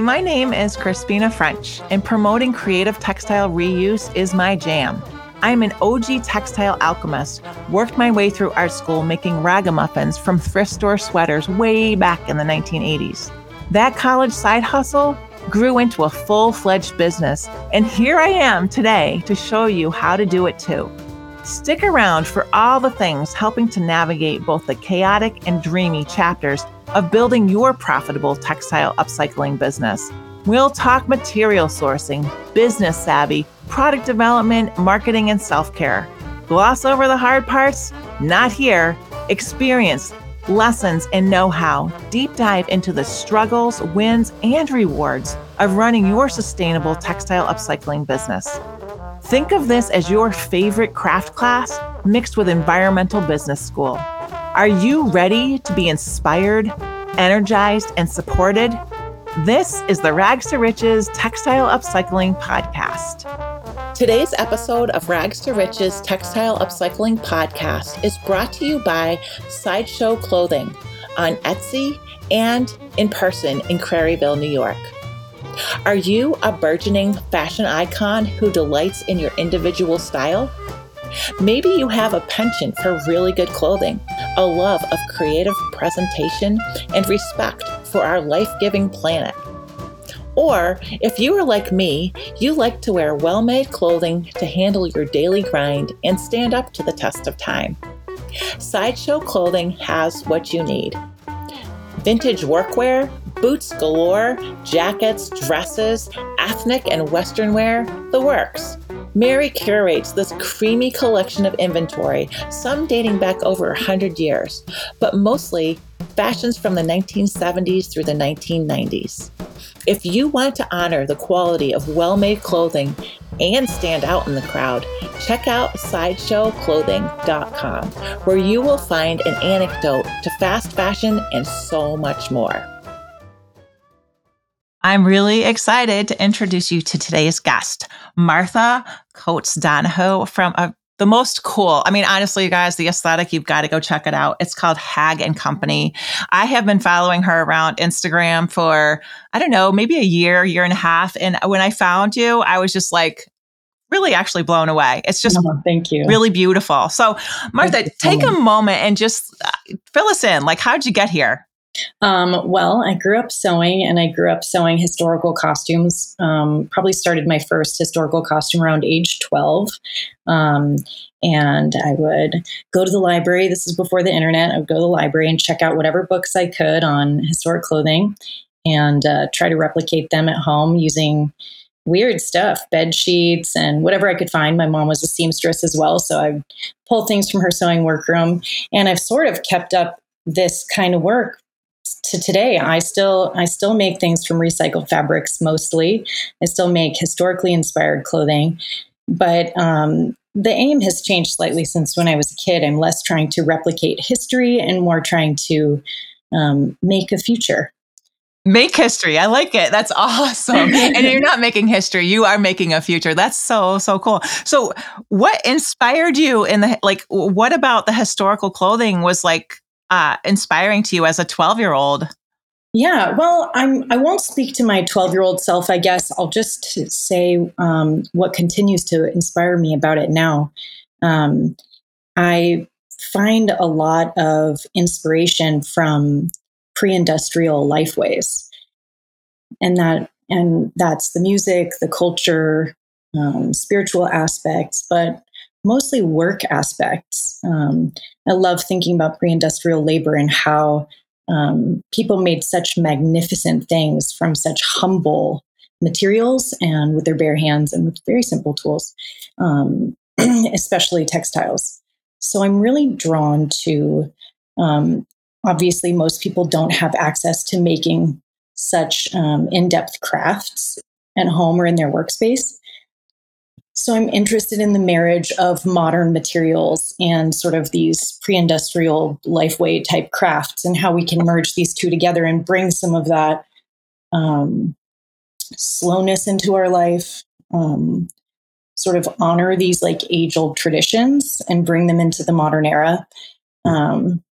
My name is Crispina French, and promoting creative textile reuse is my jam. I'm an OG textile alchemist, worked my way through art school making ragamuffins from thrift store sweaters way back in the 1980s. That college side hustle grew into a full fledged business, and here I am today to show you how to do it too. Stick around for all the things helping to navigate both the chaotic and dreamy chapters of building your profitable textile upcycling business. We'll talk material sourcing, business savvy, product development, marketing, and self care. Gloss over the hard parts? Not here. Experience, lessons, and know how. Deep dive into the struggles, wins, and rewards of running your sustainable textile upcycling business. Think of this as your favorite craft class mixed with environmental business school. Are you ready to be inspired, energized, and supported? This is the Rags to Riches Textile Upcycling Podcast. Today's episode of Rags to Riches Textile Upcycling Podcast is brought to you by Sideshow Clothing on Etsy and in person in Craryville, New York. Are you a burgeoning fashion icon who delights in your individual style? Maybe you have a penchant for really good clothing, a love of creative presentation, and respect for our life giving planet. Or, if you are like me, you like to wear well made clothing to handle your daily grind and stand up to the test of time. Sideshow Clothing has what you need vintage workwear, boots galore, jackets, dresses, ethnic and western wear, the works. Mary curates this creamy collection of inventory, some dating back over 100 years, but mostly fashions from the 1970s through the 1990s. If you want to honor the quality of well made clothing and stand out in the crowd, check out SideshowClothing.com, where you will find an anecdote to fast fashion and so much more. I'm really excited to introduce you to today's guest, Martha Coates Donahoo from a the most cool. I mean, honestly, you guys, the aesthetic, you've got to go check it out. It's called Hag and Company. I have been following her around Instagram for, I don't know, maybe a year, year and a half. And when I found you, I was just like, really actually blown away. It's just oh, thank you. Really beautiful. So, Martha, take a moment and just uh, fill us in. Like, how'd you get here? Um, well, I grew up sewing and I grew up sewing historical costumes. Um, probably started my first historical costume around age 12. Um, and I would go to the library. This is before the internet. I would go to the library and check out whatever books I could on historic clothing and uh, try to replicate them at home using weird stuff, bed sheets and whatever I could find. My mom was a seamstress as well, so I pull things from her sewing workroom, and I've sort of kept up this kind of work to today i still i still make things from recycled fabrics mostly i still make historically inspired clothing but um, the aim has changed slightly since when i was a kid i'm less trying to replicate history and more trying to um, make a future make history. I like it. That's awesome. and you're not making history, you are making a future. That's so so cool. So, what inspired you in the like what about the historical clothing was like uh, inspiring to you as a 12 year old? Yeah, well, I'm. I won't speak to my 12 year old self. I guess I'll just say um, what continues to inspire me about it now. Um, I find a lot of inspiration from pre-industrial lifeways, and that and that's the music, the culture, um, spiritual aspects, but mostly work aspects. Um, I love thinking about pre industrial labor and how um, people made such magnificent things from such humble materials and with their bare hands and with very simple tools, um, especially textiles. So I'm really drawn to, um, obviously, most people don't have access to making such um, in depth crafts at home or in their workspace. So I'm interested in the marriage of modern materials and sort of these pre-industrial lifeway type crafts and how we can merge these two together and bring some of that um, slowness into our life, um, sort of honor these like age-old traditions and bring them into the modern era. Um,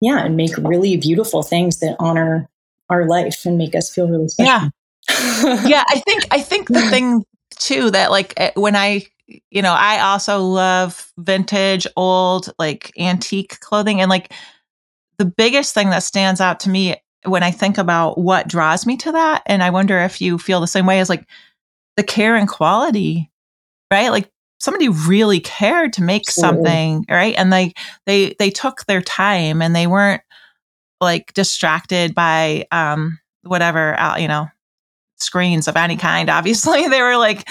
yeah, and make really beautiful things that honor our life and make us feel really special. Yeah. yeah, I think I think the thing too that like eh, when I you know, I also love vintage, old, like antique clothing and like the biggest thing that stands out to me when I think about what draws me to that and I wonder if you feel the same way is like the care and quality, right? Like somebody really cared to make Absolutely. something, right? And they they they took their time and they weren't like distracted by um whatever, uh, you know, screens of any kind obviously. They were like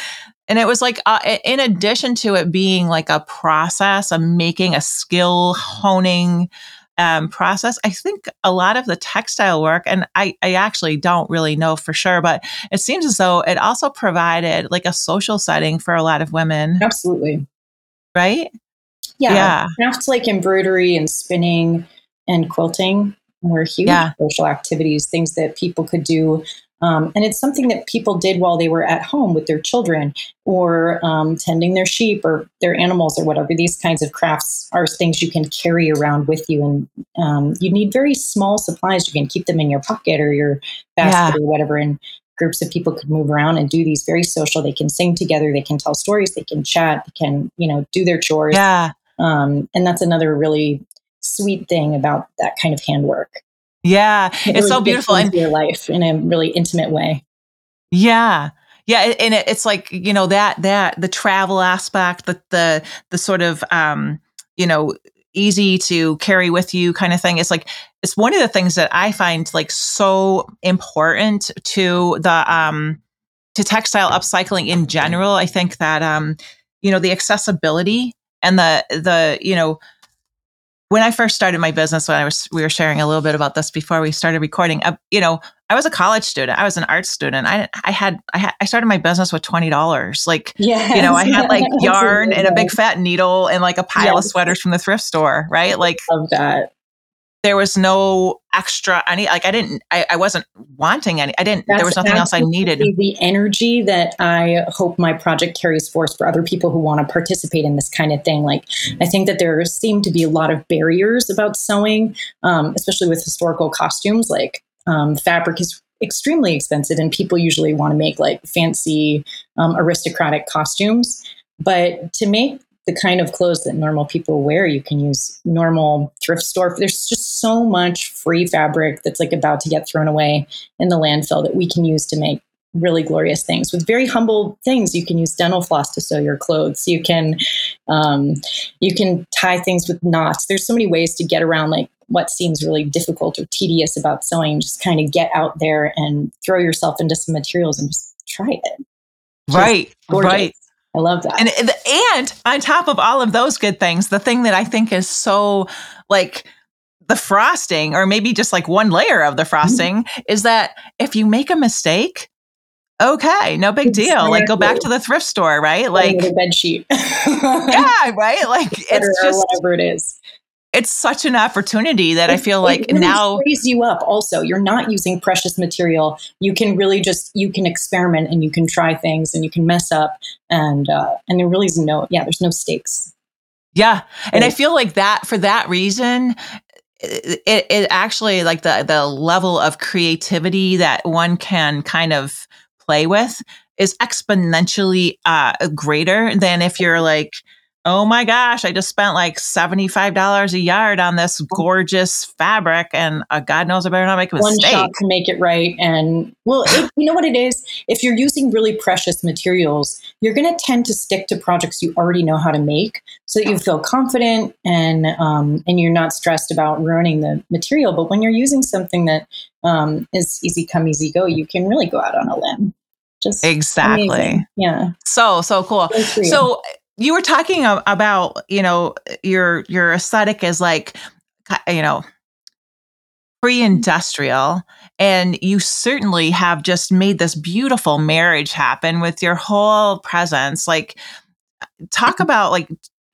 and it was like uh, in addition to it being like a process of making a skill honing um, process i think a lot of the textile work and I, I actually don't really know for sure but it seems as though it also provided like a social setting for a lot of women. Absolutely. Right? Yeah, yeah. crafts like embroidery and spinning and quilting were huge yeah. social activities things that people could do um, and it's something that people did while they were at home with their children or um, tending their sheep or their animals or whatever. These kinds of crafts are things you can carry around with you. And um, you need very small supplies. You can keep them in your pocket or your basket yeah. or whatever. And groups of people could move around and do these very social. They can sing together. They can tell stories. They can chat. They can, you know, do their chores. Yeah. Um, and that's another really sweet thing about that kind of handwork. Yeah, it it's really so beautiful and your life in a really intimate way. Yeah. Yeah, and it's like you know that that the travel aspect, the the the sort of um, you know easy to carry with you kind of thing. It's like it's one of the things that I find like so important to the um to textile upcycling in general. I think that um you know the accessibility and the the you know when I first started my business, when I was, we were sharing a little bit about this before we started recording. Uh, you know, I was a college student. I was an art student. I, I had, I had, I started my business with twenty dollars. Like, yes. you know, I had like yarn and a big fat needle and like a pile yes. of sweaters from the thrift store, right? Like, love that there was no extra any like i didn't i, I wasn't wanting any i didn't That's there was nothing else i needed. the energy that i hope my project carries forth for other people who want to participate in this kind of thing. Like i think that there seem to be a lot of barriers about sewing um, especially with historical costumes like um, fabric is extremely expensive and people usually want to make like fancy um, aristocratic costumes. But to make the kind of clothes that normal people wear. You can use normal thrift store. There's just so much free fabric that's like about to get thrown away in the landfill that we can use to make really glorious things with very humble things. You can use dental floss to sew your clothes. You can um, you can tie things with knots. There's so many ways to get around like what seems really difficult or tedious about sewing. Just kind of get out there and throw yourself into some materials and just try it. Just right, gorgeous. right. I love that. And and on top of all of those good things, the thing that I think is so like the frosting or maybe just like one layer of the mm-hmm. frosting mm-hmm. is that if you make a mistake, okay, no big deal. Like go back to the thrift store, right? Like a bed sheet. yeah, right? Like it's just whatever it is it's such an opportunity that I feel like really now frees you up. Also, you're not using precious material. You can really just you can experiment and you can try things and you can mess up and uh, and there really is no yeah there's no stakes. Yeah, and I feel like that for that reason, it, it actually like the the level of creativity that one can kind of play with is exponentially uh, greater than if you're like oh my gosh, I just spent like $75 a yard on this gorgeous fabric and uh, God knows I better not make a One mistake. shot to make it right. And well, it, you know what it is? If you're using really precious materials, you're going to tend to stick to projects you already know how to make so that you feel confident and, um, and you're not stressed about ruining the material. But when you're using something that um, is easy come, easy go, you can really go out on a limb. Just exactly. Amazing. Yeah. So, so cool. So, you were talking about you know your your aesthetic is like you know pre-industrial and you certainly have just made this beautiful marriage happen with your whole presence. Like talk mm-hmm. about like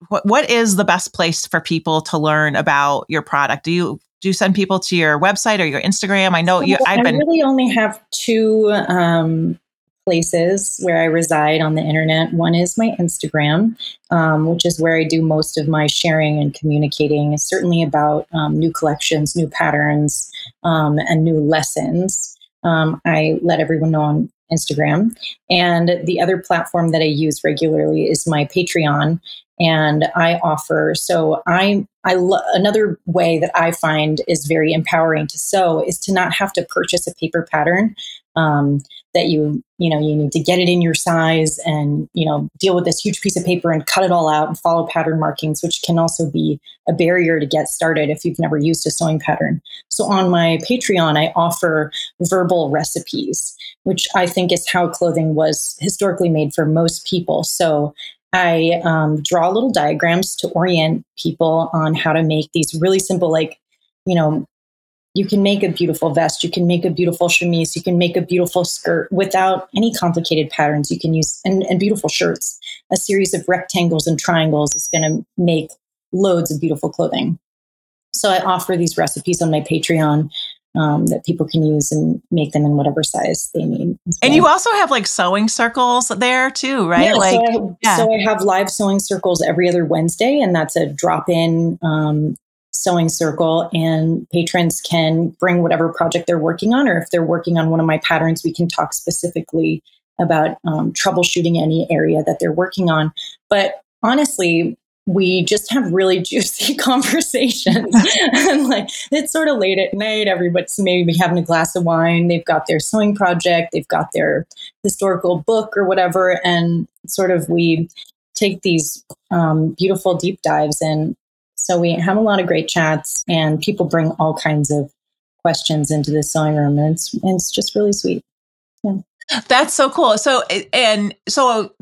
what what is the best place for people to learn about your product? Do you do you send people to your website or your instagram? I know you i've been I really only have two um places where I reside on the internet. One is my Instagram, um, which is where I do most of my sharing and communicating. Certainly about um, new collections, new patterns, um, and new lessons. Um, I let everyone know on Instagram. And the other platform that I use regularly is my Patreon. And I offer, so I, I, lo- another way that I find is very empowering to sew is to not have to purchase a paper pattern um, that you you know you need to get it in your size and you know deal with this huge piece of paper and cut it all out and follow pattern markings which can also be a barrier to get started if you've never used a sewing pattern. So on my patreon i offer verbal recipes which i think is how clothing was historically made for most people. So I um, draw little diagrams to orient people on how to make these really simple, like, you know, you can make a beautiful vest, you can make a beautiful chemise, you can make a beautiful skirt without any complicated patterns. You can use and, and beautiful shirts. A series of rectangles and triangles is going to make loads of beautiful clothing. So I offer these recipes on my Patreon um, that people can use and make them in whatever size they need. And you also have like sewing circles there too, right? Yeah, like, so I, yeah. so I have live sewing circles every other Wednesday, and that's a drop in um, sewing circle and patrons can bring whatever project they're working on or if they're working on one of my patterns we can talk specifically about um, troubleshooting any area that they're working on. But honestly we just have really juicy conversations. And like it's sort of late at night everybody's maybe having a glass of wine they've got their sewing project they've got their historical book or whatever and sort of we take these um, beautiful deep dives and so we have a lot of great chats, and people bring all kinds of questions into the sewing room, and it's and it's just really sweet. Yeah. That's so cool. So and so,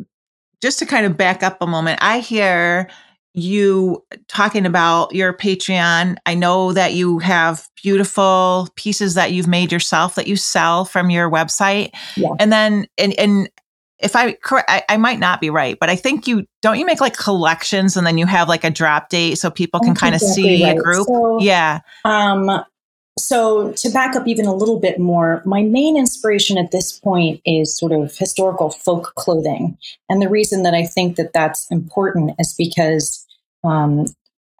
just to kind of back up a moment, I hear you talking about your Patreon. I know that you have beautiful pieces that you've made yourself that you sell from your website. Yeah. And then and and if I correct, I, I, might not be right, but I think you don't you make like collections and then you have like a drop date so people can kind of exactly see right. a group. So, yeah. Um, so to back up even a little bit more, my main inspiration at this point is sort of historical folk clothing, and the reason that I think that that's important is because um,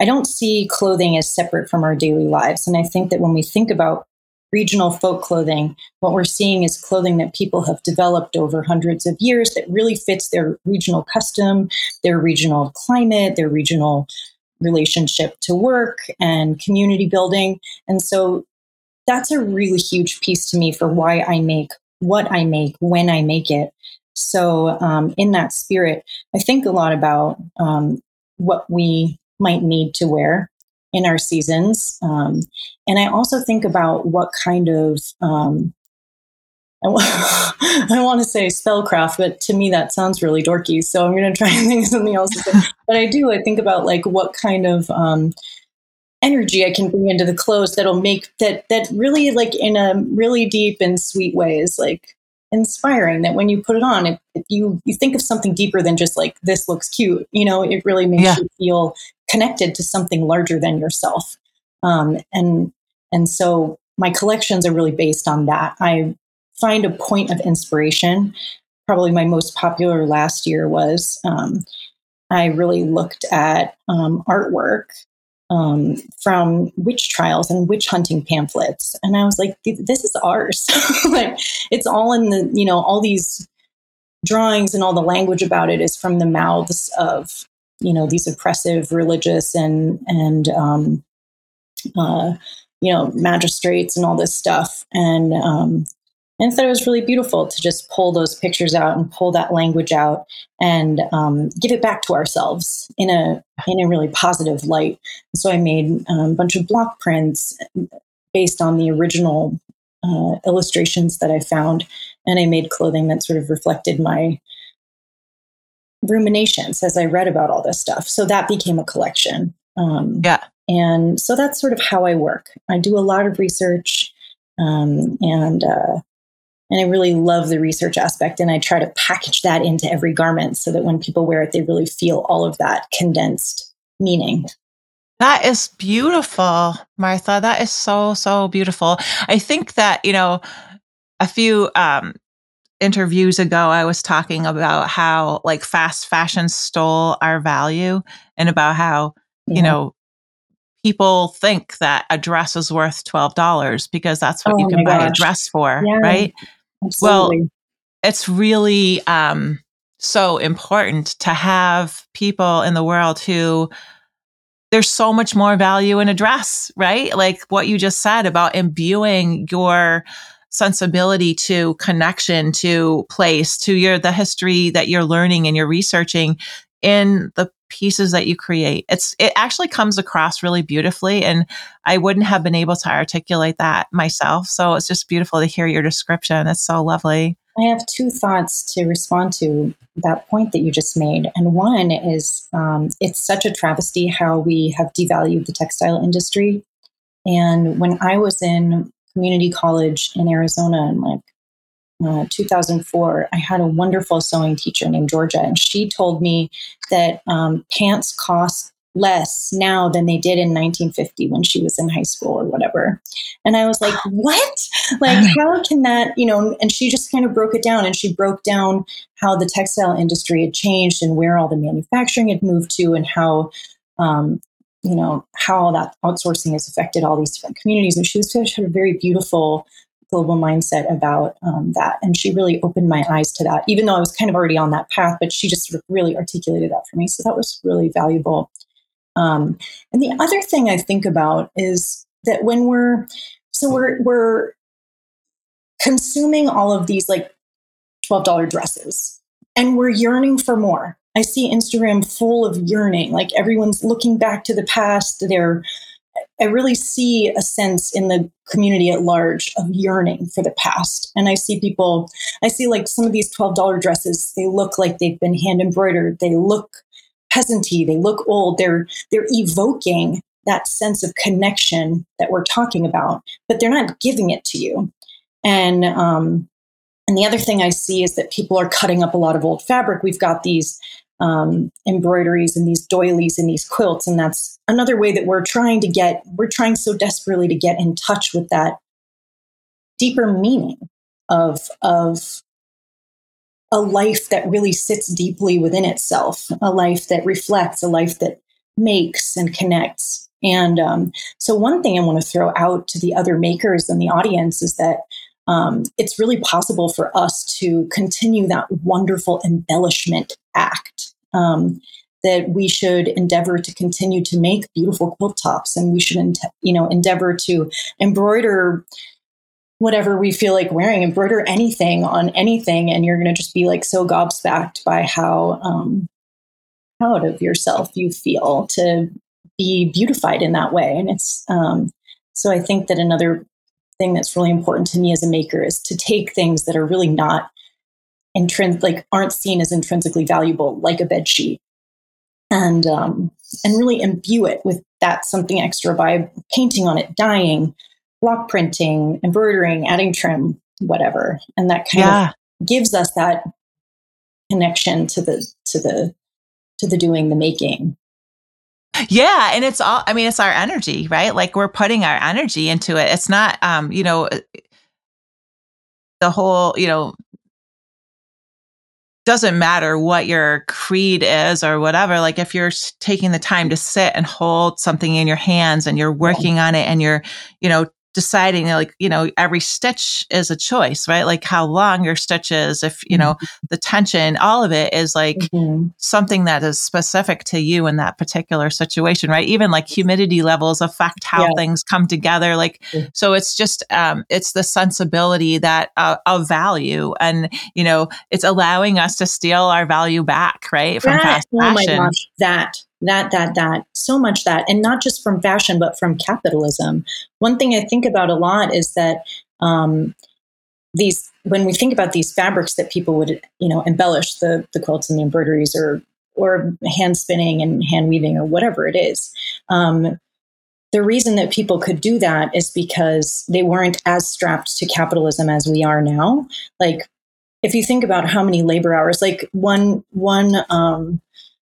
I don't see clothing as separate from our daily lives, and I think that when we think about regional folk clothing, what we're seeing is clothing that people have developed over hundreds of years that really fits their regional custom, their regional climate, their regional relationship to work and community building. And so that's a really huge piece to me for why I make what I make when I make it. So, um, in that spirit, I think a lot about um, what we might need to wear in our seasons. Um, and I also think about what kind of, um, I, w- I want to say spellcraft, but to me that sounds really dorky. So I'm going to try and think of something else. but I do, I think about like what kind of, um, energy I can bring into the clothes that'll make that, that really like in a really deep and sweet way is like inspiring that when you put it on, if, if you, you think of something deeper than just like, this looks cute, you know, it really makes yeah. you feel connected to something larger than yourself. Um, and and so my collections are really based on that. I find a point of inspiration. Probably my most popular last year was um, I really looked at um, artwork um, from witch trials and witch hunting pamphlets, and I was like, "This is ours. like, it's all in the you know all these drawings and all the language about it is from the mouths of you know these oppressive religious and and um, uh, you know magistrates and all this stuff and um, and so it was really beautiful to just pull those pictures out and pull that language out and um, give it back to ourselves in a in a really positive light. So I made um, a bunch of block prints based on the original uh, illustrations that I found, and I made clothing that sort of reflected my ruminations as I read about all this stuff. So that became a collection. Um, yeah. And so that's sort of how I work. I do a lot of research, um, and uh, and I really love the research aspect. And I try to package that into every garment so that when people wear it, they really feel all of that condensed meaning. That is beautiful, Martha. That is so so beautiful. I think that you know a few um, interviews ago, I was talking about how like fast fashion stole our value and about how, yeah. you know, people think that a dress is worth $12 because that's what oh you can buy gosh. a dress for, yeah, right? Absolutely. Well, it's really um, so important to have people in the world who there's so much more value in a dress, right? Like what you just said about imbuing your sensibility to connection to place to your the history that you're learning and you're researching in the pieces that you create. It's it actually comes across really beautifully and i wouldn't have been able to articulate that myself. So it's just beautiful to hear your description. It's so lovely. I have two thoughts to respond to that point that you just made. And one is um, it's such a travesty how we have devalued the textile industry. And when i was in community college in Arizona in like uh, 2004, I had a wonderful sewing teacher named Georgia, and she told me that um, pants cost less now than they did in 1950 when she was in high school or whatever. And I was like, what? Like, how can that, you know? And she just kind of broke it down and she broke down how the textile industry had changed and where all the manufacturing had moved to and how um, you know, how that outsourcing has affected all these different communities. And she was she had a very beautiful global mindset about um, that. And she really opened my eyes to that, even though I was kind of already on that path, but she just sort of really articulated that for me. So that was really valuable. Um, and the other thing I think about is that when we're, so we're, we're consuming all of these like $12 dresses and we're yearning for more. I see Instagram full of yearning, like everyone's looking back to the past. They're, I really see a sense in the community at large of yearning for the past. And I see people, I see like some of these $12 dresses, they look like they've been hand embroidered. They look peasanty, they look old. They're, they're evoking that sense of connection that we're talking about, but they're not giving it to you. And, um, and the other thing I see is that people are cutting up a lot of old fabric. We've got these um, embroideries and these doilies and these quilts. And that's another way that we're trying to get, we're trying so desperately to get in touch with that deeper meaning of, of a life that really sits deeply within itself, a life that reflects, a life that makes and connects. And um, so, one thing I want to throw out to the other makers and the audience is that um, it's really possible for us to continue that wonderful embellishment act. Um, that we should endeavor to continue to make beautiful quilt tops, and we should, you know, endeavor to embroider whatever we feel like wearing, embroider anything on anything, and you're going to just be like so gobsmacked by how um, proud of yourself you feel to be beautified in that way. And it's um, so I think that another thing that's really important to me as a maker is to take things that are really not intrins like aren't seen as intrinsically valuable, like a bed sheet, and um, and really imbue it with that something extra by painting on it, dyeing, block printing, embroidering, adding trim, whatever, and that kind yeah. of gives us that connection to the to the to the doing, the making. Yeah, and it's all I mean it's our energy, right? Like we're putting our energy into it. It's not um, you know, the whole, you know, doesn't matter what your creed is or whatever. Like if you're taking the time to sit and hold something in your hands and you're working on it and you're, you know, deciding like you know every stitch is a choice right like how long your stitch is if you know mm-hmm. the tension all of it is like mm-hmm. something that is specific to you in that particular situation right even like humidity levels affect how yeah. things come together like mm-hmm. so it's just um it's the sensibility that uh, of value and you know it's allowing us to steal our value back right from that, fast fashion oh my gosh, that that, that, that, so much that, and not just from fashion, but from capitalism. One thing I think about a lot is that um, these, when we think about these fabrics that people would, you know, embellish the the quilts and the embroideries, or or hand spinning and hand weaving, or whatever it is. Um, the reason that people could do that is because they weren't as strapped to capitalism as we are now. Like, if you think about how many labor hours, like one one um,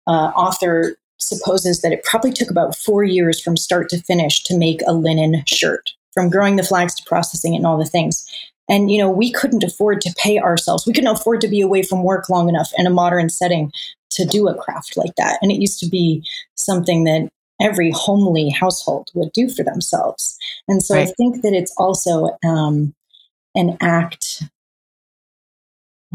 uh, author supposes that it probably took about four years from start to finish to make a linen shirt, from growing the flax to processing it and all the things. And, you know, we couldn't afford to pay ourselves. We couldn't afford to be away from work long enough in a modern setting to do a craft like that. And it used to be something that every homely household would do for themselves. And so right. I think that it's also um, an act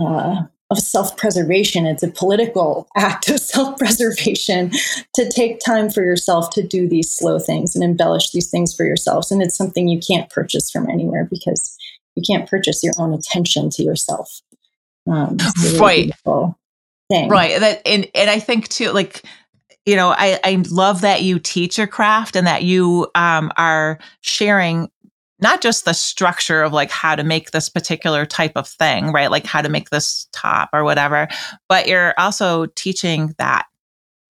uh, of self preservation. It's a political act of self preservation to take time for yourself to do these slow things and embellish these things for yourselves. And it's something you can't purchase from anywhere because you can't purchase your own attention to yourself. Um, really right. Thing. Right. That, and, and I think too, like, you know, I, I love that you teach your craft and that you um, are sharing not just the structure of like how to make this particular type of thing, right? Like how to make this top or whatever, but you're also teaching that,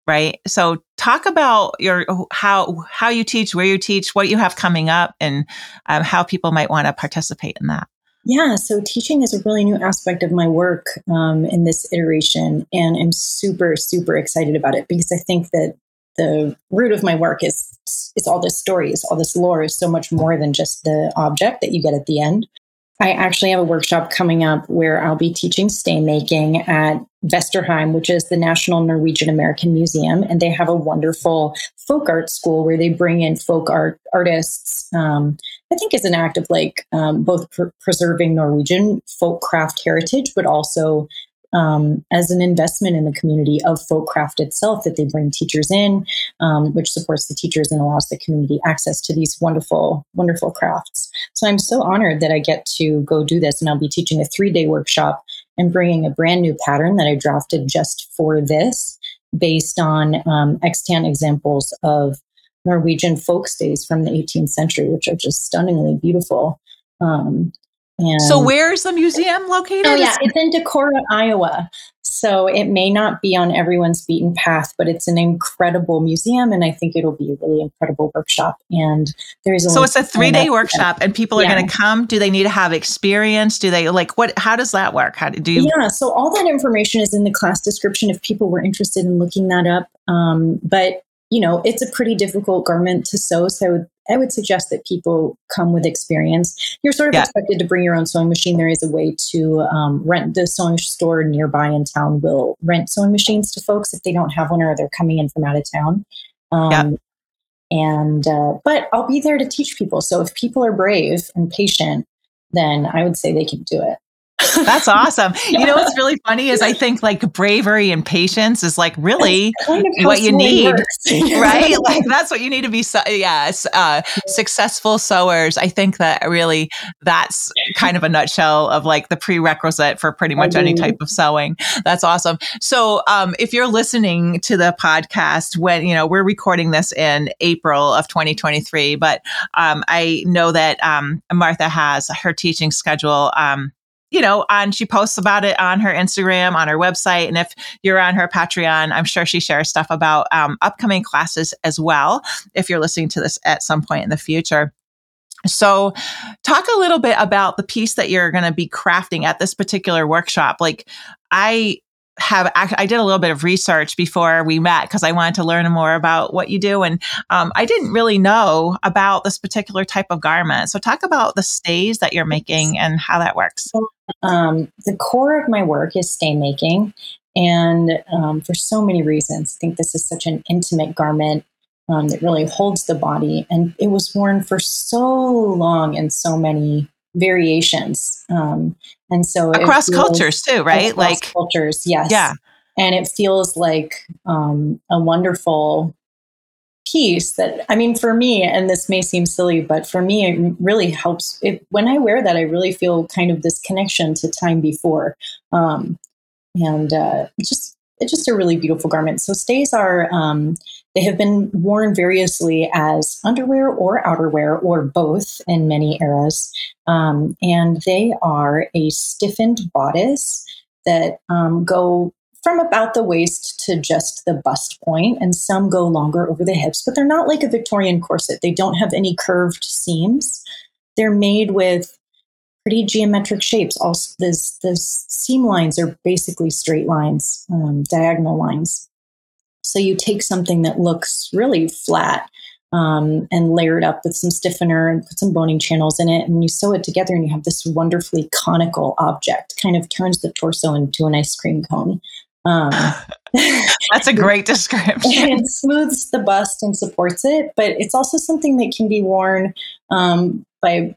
right? So talk about your how how you teach, where you teach, what you have coming up, and um, how people might want to participate in that. Yeah, so teaching is a really new aspect of my work um, in this iteration, and I'm super, super excited about it because I think that the root of my work is it's all this stories, all this lore is so much more than just the object that you get at the end. I actually have a workshop coming up where I'll be teaching stay making at Vesterheim, which is the National Norwegian American Museum, and they have a wonderful folk art school where they bring in folk art artists. Um, I think is an act of like um, both pr- preserving Norwegian folk craft heritage, but also um, as an investment in the community of folk craft itself that they bring teachers in, um, which supports the teachers and allows the community access to these wonderful, wonderful crafts. So I'm so honored that I get to go do this, and I'll be teaching a three day workshop and bringing a brand new pattern that I drafted just for this, based on um, extant examples of Norwegian folk stays from the 18th century, which are just stunningly beautiful. Um, and so where's the museum located? Oh yeah, it's in Decorah, Iowa. So it may not be on everyone's beaten path, but it's an incredible museum, and I think it'll be a really incredible workshop. And there's a so it's a three day workshop, and people are going to come. Do they need to have experience? Do they like what? How does that work? How do you? Yeah, so all that information is in the class description if people were interested in looking that up. Um, but you know, it's a pretty difficult garment to sew, so I would suggest that people come with experience. You're sort of yeah. expected to bring your own sewing machine. There is a way to um, rent the sewing store nearby in town will rent sewing machines to folks if they don't have one or they're coming in from out of town. Um, yeah. And uh, but I'll be there to teach people. So if people are brave and patient, then I would say they can do it. That's awesome. yeah. You know what's really funny is I think like bravery and patience is like really kind of what you need, right? Like that's what you need to be. So- yes, uh, successful sewers. I think that really that's kind of a nutshell of like the prerequisite for pretty much any type of sewing. That's awesome. So um, if you're listening to the podcast when you know we're recording this in April of 2023, but um, I know that um, Martha has her teaching schedule um, you know, and she posts about it on her Instagram, on her website. And if you're on her Patreon, I'm sure she shares stuff about um, upcoming classes as well, if you're listening to this at some point in the future. So, talk a little bit about the piece that you're going to be crafting at this particular workshop. Like, I have I did a little bit of research before we met because I wanted to learn more about what you do, and um, I didn't really know about this particular type of garment. So, talk about the stays that you're making and how that works. Um, the core of my work is stay making, and um, for so many reasons, I think this is such an intimate garment um, that really holds the body, and it was worn for so long in so many variations. Um, and so across feels, cultures too, right? Like cultures, yes. Yeah. And it feels like um, a wonderful piece that, I mean, for me, and this may seem silly, but for me, it really helps. It, when I wear that, I really feel kind of this connection to time before. Um, and uh, just, it's just a really beautiful garment. So stays are, um, they have been worn variously as underwear or outerwear or both in many eras. Um, and they are a stiffened bodice that um, go from about the waist to just the bust point, and some go longer over the hips, but they're not like a Victorian corset. They don't have any curved seams. They're made with pretty geometric shapes. Also, the seam lines are basically straight lines, um, diagonal lines. So you take something that looks really flat um, and layer it up with some stiffener and put some boning channels in it. And you sew it together and you have this wonderfully conical object, kind of turns the torso into an ice cream cone. Um, That's a great description. it smooths the bust and supports it, but it's also something that can be worn um, by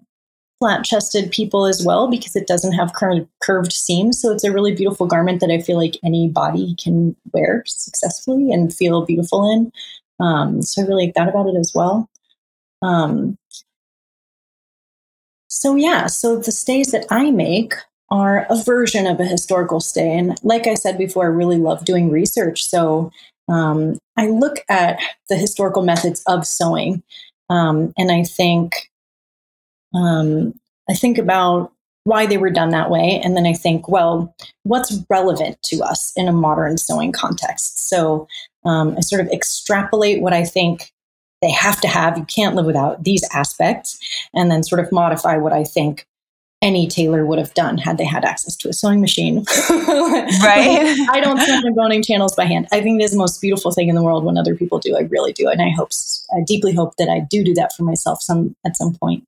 flat chested people as well because it doesn't have cur- curved seams. So it's a really beautiful garment that I feel like any body can wear successfully and feel beautiful in. Um, so I really like that about it as well. Um, so yeah, so the stays that I make are a version of a historical stay, and like I said before, I really love doing research. So um, I look at the historical methods of sewing, um, and I think um, I think about why they were done that way, and then I think, well, what's relevant to us in a modern sewing context? So um, I sort of extrapolate what I think they have to have. You can't live without these aspects, and then sort of modify what I think any tailor would have done had they had access to a sewing machine. right. I don't sew my boning channels by hand. I think it is the most beautiful thing in the world when other people do. I really do, and I hope, I deeply hope that I do do that for myself some at some point.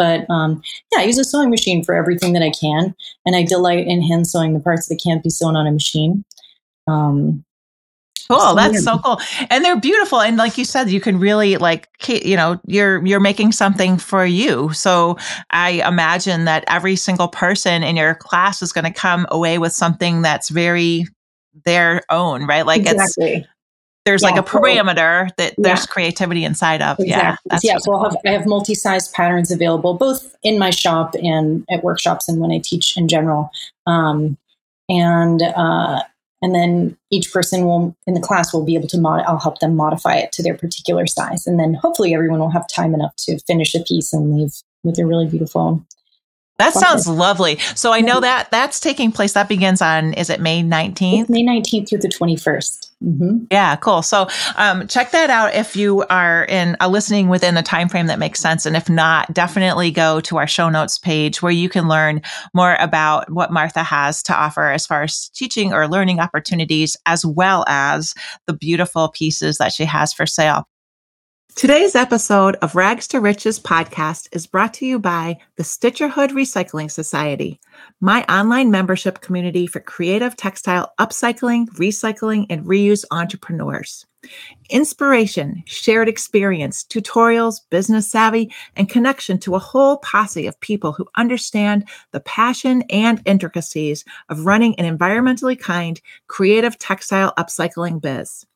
But um, yeah, I use a sewing machine for everything that I can, and I delight in hand sewing the parts that can't be sewn on a machine. Um, Cool. That's so cool. And they're beautiful. And like you said, you can really like, you know, you're, you're making something for you. So I imagine that every single person in your class is going to come away with something that's very their own, right? Like exactly. it's, there's yeah, like a parameter so, that there's yeah. creativity inside of. Exactly. Yeah. yeah. So I'll have, I have multi-sized patterns available both in my shop and at workshops and when I teach in general. Um, and, uh, and then each person will in the class will be able to mod i'll help them modify it to their particular size and then hopefully everyone will have time enough to finish a piece and leave with a really beautiful that sounds lovely. So I know that that's taking place. That begins on, is it May 19th? It's May 19th through the 21st. Mm-hmm. Yeah, cool. So um, check that out if you are in a listening within the time frame that makes sense. And if not, definitely go to our show notes page where you can learn more about what Martha has to offer as far as teaching or learning opportunities, as well as the beautiful pieces that she has for sale. Today's episode of Rags to Riches podcast is brought to you by the Stitcherhood Recycling Society, my online membership community for creative textile upcycling, recycling, and reuse entrepreneurs. Inspiration, shared experience, tutorials, business savvy, and connection to a whole posse of people who understand the passion and intricacies of running an environmentally kind, creative textile upcycling biz.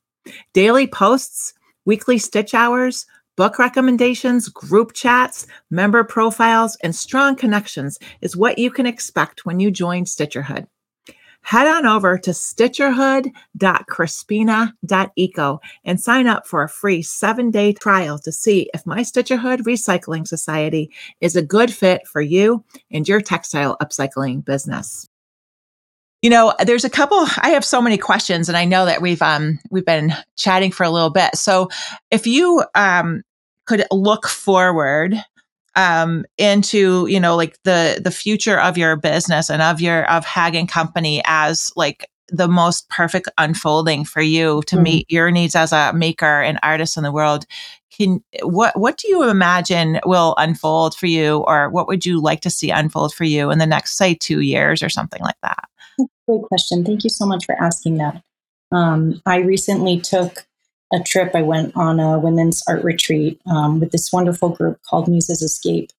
Daily posts, weekly stitch hours, book recommendations, group chats, member profiles, and strong connections is what you can expect when you join Stitcherhood. Head on over to stitcherhood.crispina.eco and sign up for a free seven day trial to see if my Stitcherhood Recycling Society is a good fit for you and your textile upcycling business. You know, there's a couple I have so many questions and I know that we've um we've been chatting for a little bit. So if you um could look forward um into, you know, like the the future of your business and of your of Hag and Company as like the most perfect unfolding for you to mm-hmm. meet your needs as a maker and artist in the world can what what do you imagine will unfold for you or what would you like to see unfold for you in the next say 2 years or something like that Great question. Thank you so much for asking that. Um, I recently took a trip. I went on a women's art retreat um, with this wonderful group called Muses Escape.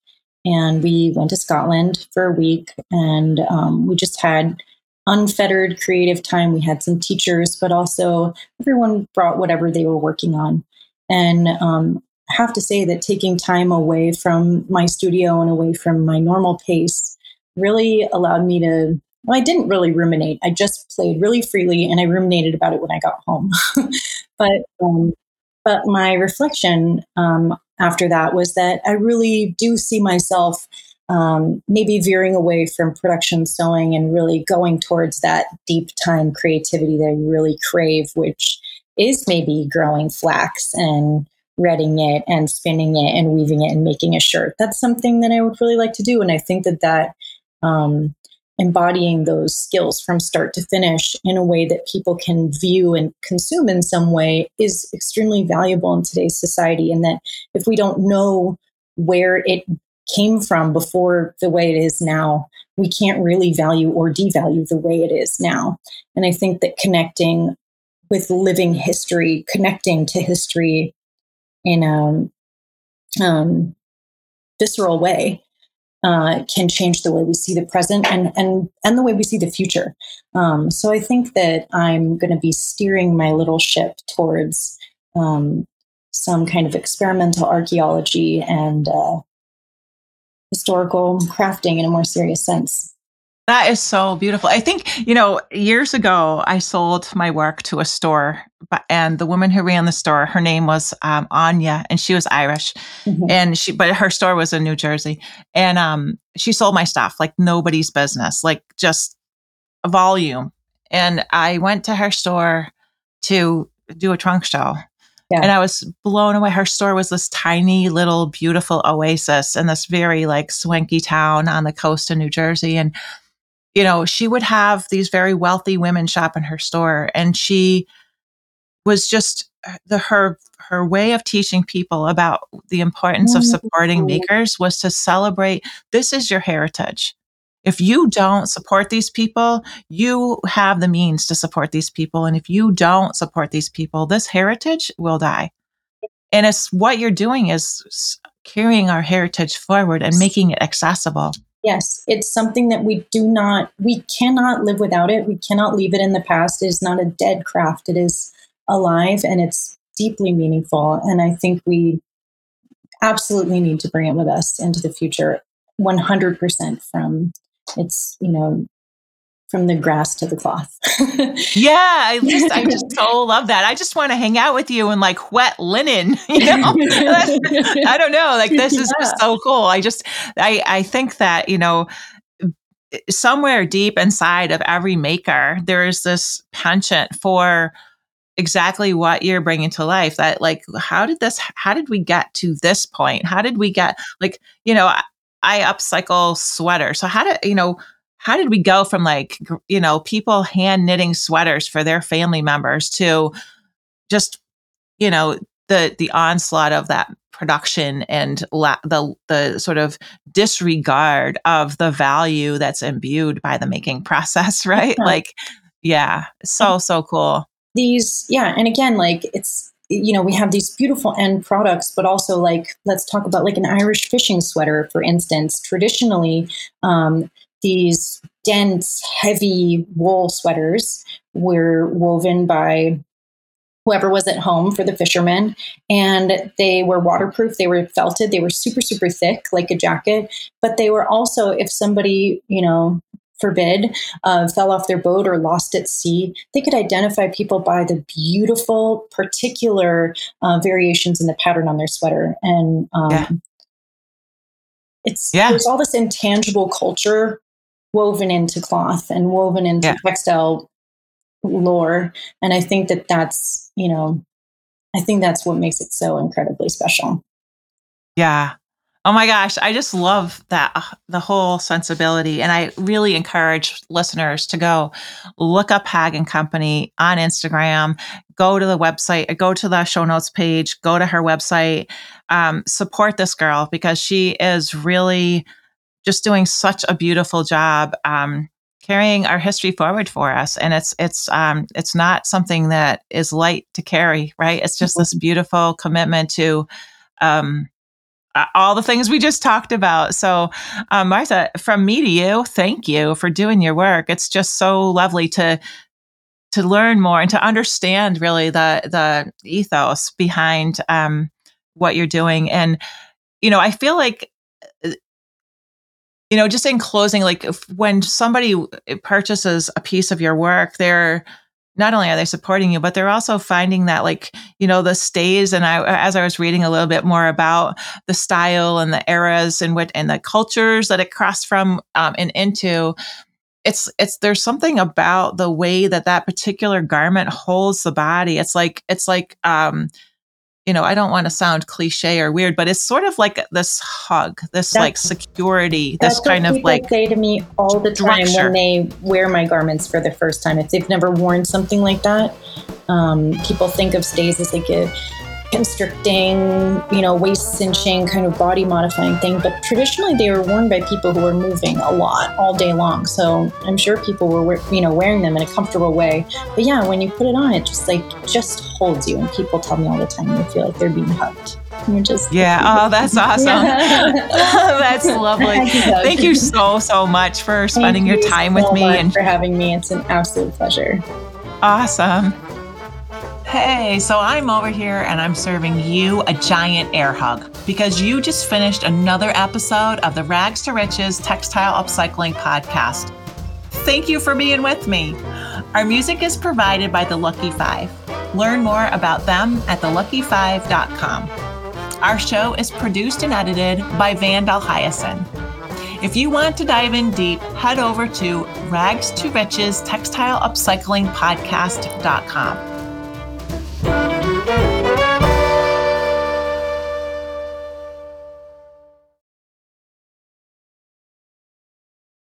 And we went to Scotland for a week and um, we just had unfettered creative time. We had some teachers, but also everyone brought whatever they were working on. And um, I have to say that taking time away from my studio and away from my normal pace really allowed me to well, I didn't really ruminate. I just played really freely and I ruminated about it when I got home. but um, but my reflection um, after that was that I really do see myself um, maybe veering away from production sewing and really going towards that deep time creativity that I really crave, which is maybe growing flax and retting it and spinning it and weaving it and making a shirt. That's something that I would really like to do. And I think that that um, embodying those skills from start to finish in a way that people can view and consume in some way is extremely valuable in today's society. And that if we don't know where it came from before the way it is now, we can't really value or devalue the way it is now. And I think that connecting with living history, connecting to history in a um, visceral way uh, can change the way we see the present and and and the way we see the future. Um, so I think that I'm going to be steering my little ship towards um, some kind of experimental archaeology and uh, historical crafting in a more serious sense. That is so beautiful. I think, you know, years ago, I sold my work to a store, and the woman who ran the store, her name was um, Anya, and she was Irish, mm-hmm. and she, but her store was in New Jersey, and um, she sold my stuff like nobody's business, like just a volume. And I went to her store to do a trunk show, yeah. And I was blown away. Her store was this tiny little beautiful oasis in this very like swanky town on the coast of New Jersey. And you know, she would have these very wealthy women shop in her store and she was just uh, the her her way of teaching people about the importance of supporting makers was to celebrate this is your heritage. If you don't support these people, you have the means to support these people. And if you don't support these people, this heritage will die. And it's what you're doing is carrying our heritage forward and making it accessible. Yes, it's something that we do not, we cannot live without it. We cannot leave it in the past. It is not a dead craft. It is alive and it's deeply meaningful. And I think we absolutely need to bring it with us into the future 100% from its, you know, from the grass to the cloth. yeah, I just I just so love that. I just want to hang out with you in like wet linen, you know. I don't know, like this is yeah. just so cool. I just I I think that, you know, eh, somewhere deep inside of every maker there is this penchant for exactly what you're bringing to life that like how did this how did we get to this point how did we get like you know I, I upcycle sweaters so how did you know how did we go from like you know people hand knitting sweaters for their family members to just you know the the onslaught of that production and la- the the sort of disregard of the value that's imbued by the making process right? Like yeah so so cool. these yeah and again like it's you know we have these beautiful end products but also like let's talk about like an irish fishing sweater for instance. Traditionally um, these dense, heavy wool sweaters were woven by whoever was at home for the fishermen. And they were waterproof, they were felted, they were super, super thick, like a jacket. But they were also, if somebody, you know, forbid, uh, fell off their boat or lost at sea, they could identify people by the beautiful, particular uh, variations in the pattern on their sweater. And um, yeah. it's yeah. there's all this intangible culture woven into cloth and woven into yeah. textile lore. And I think that that's, you know, I think that's what makes it so incredibly special. Yeah. Oh my gosh, I just love that uh, the whole sensibility and I really encourage listeners to go look up Hag and Company on Instagram, go to the website, go to the show notes page, go to her website, um, support this girl because she is really just doing such a beautiful job um, carrying our history forward for us. And it's it's um, it's not something that is light to carry, right? It's just this mm-hmm. beautiful commitment to um, all the things we just talked about. So, um, Martha, from me to you, thank you for doing your work. It's just so lovely to to learn more and to understand really the the ethos behind um, what you're doing. And you know, I feel like you know, just in closing, like when somebody purchases a piece of your work, they're not only are they supporting you, but they're also finding that like, you know, the stays. And I, as I was reading a little bit more about the style and the eras and what, and the cultures that it crossed from um, and into, it's, it's, there's something about the way that that particular garment holds the body. It's like, it's like, um, you know, I don't want to sound cliche or weird, but it's sort of like this hug, this That's- like security, this kind of people like say to me all the time structure. when they wear my garments for the first time. If they've never worn something like that, um, people think of stays as like a constricting, you know, waist cinching kind of body modifying thing. But traditionally, they were worn by people who were moving a lot all day long. So I'm sure people were, you know, wearing them in a comfortable way. But yeah, when you put it on, it just like just holds you. And people tell me all the time they feel like they're being hugged. You're just Yeah. Oh, that's awesome. that's lovely. Thank you, Doug. Thank you so, so much for spending Thank your you time so with me and for having me. It's an absolute pleasure. awesome. Hey, so I'm over here and I'm serving you a giant air hug because you just finished another episode of the Rags to Riches Textile Upcycling Podcast. Thank you for being with me. Our music is provided by The Lucky Five. Learn more about them at thelucky5.com. Our show is produced and edited by Vandal Hyacinth. If you want to dive in deep, head over to rags to riches textile upcycling podcast.com.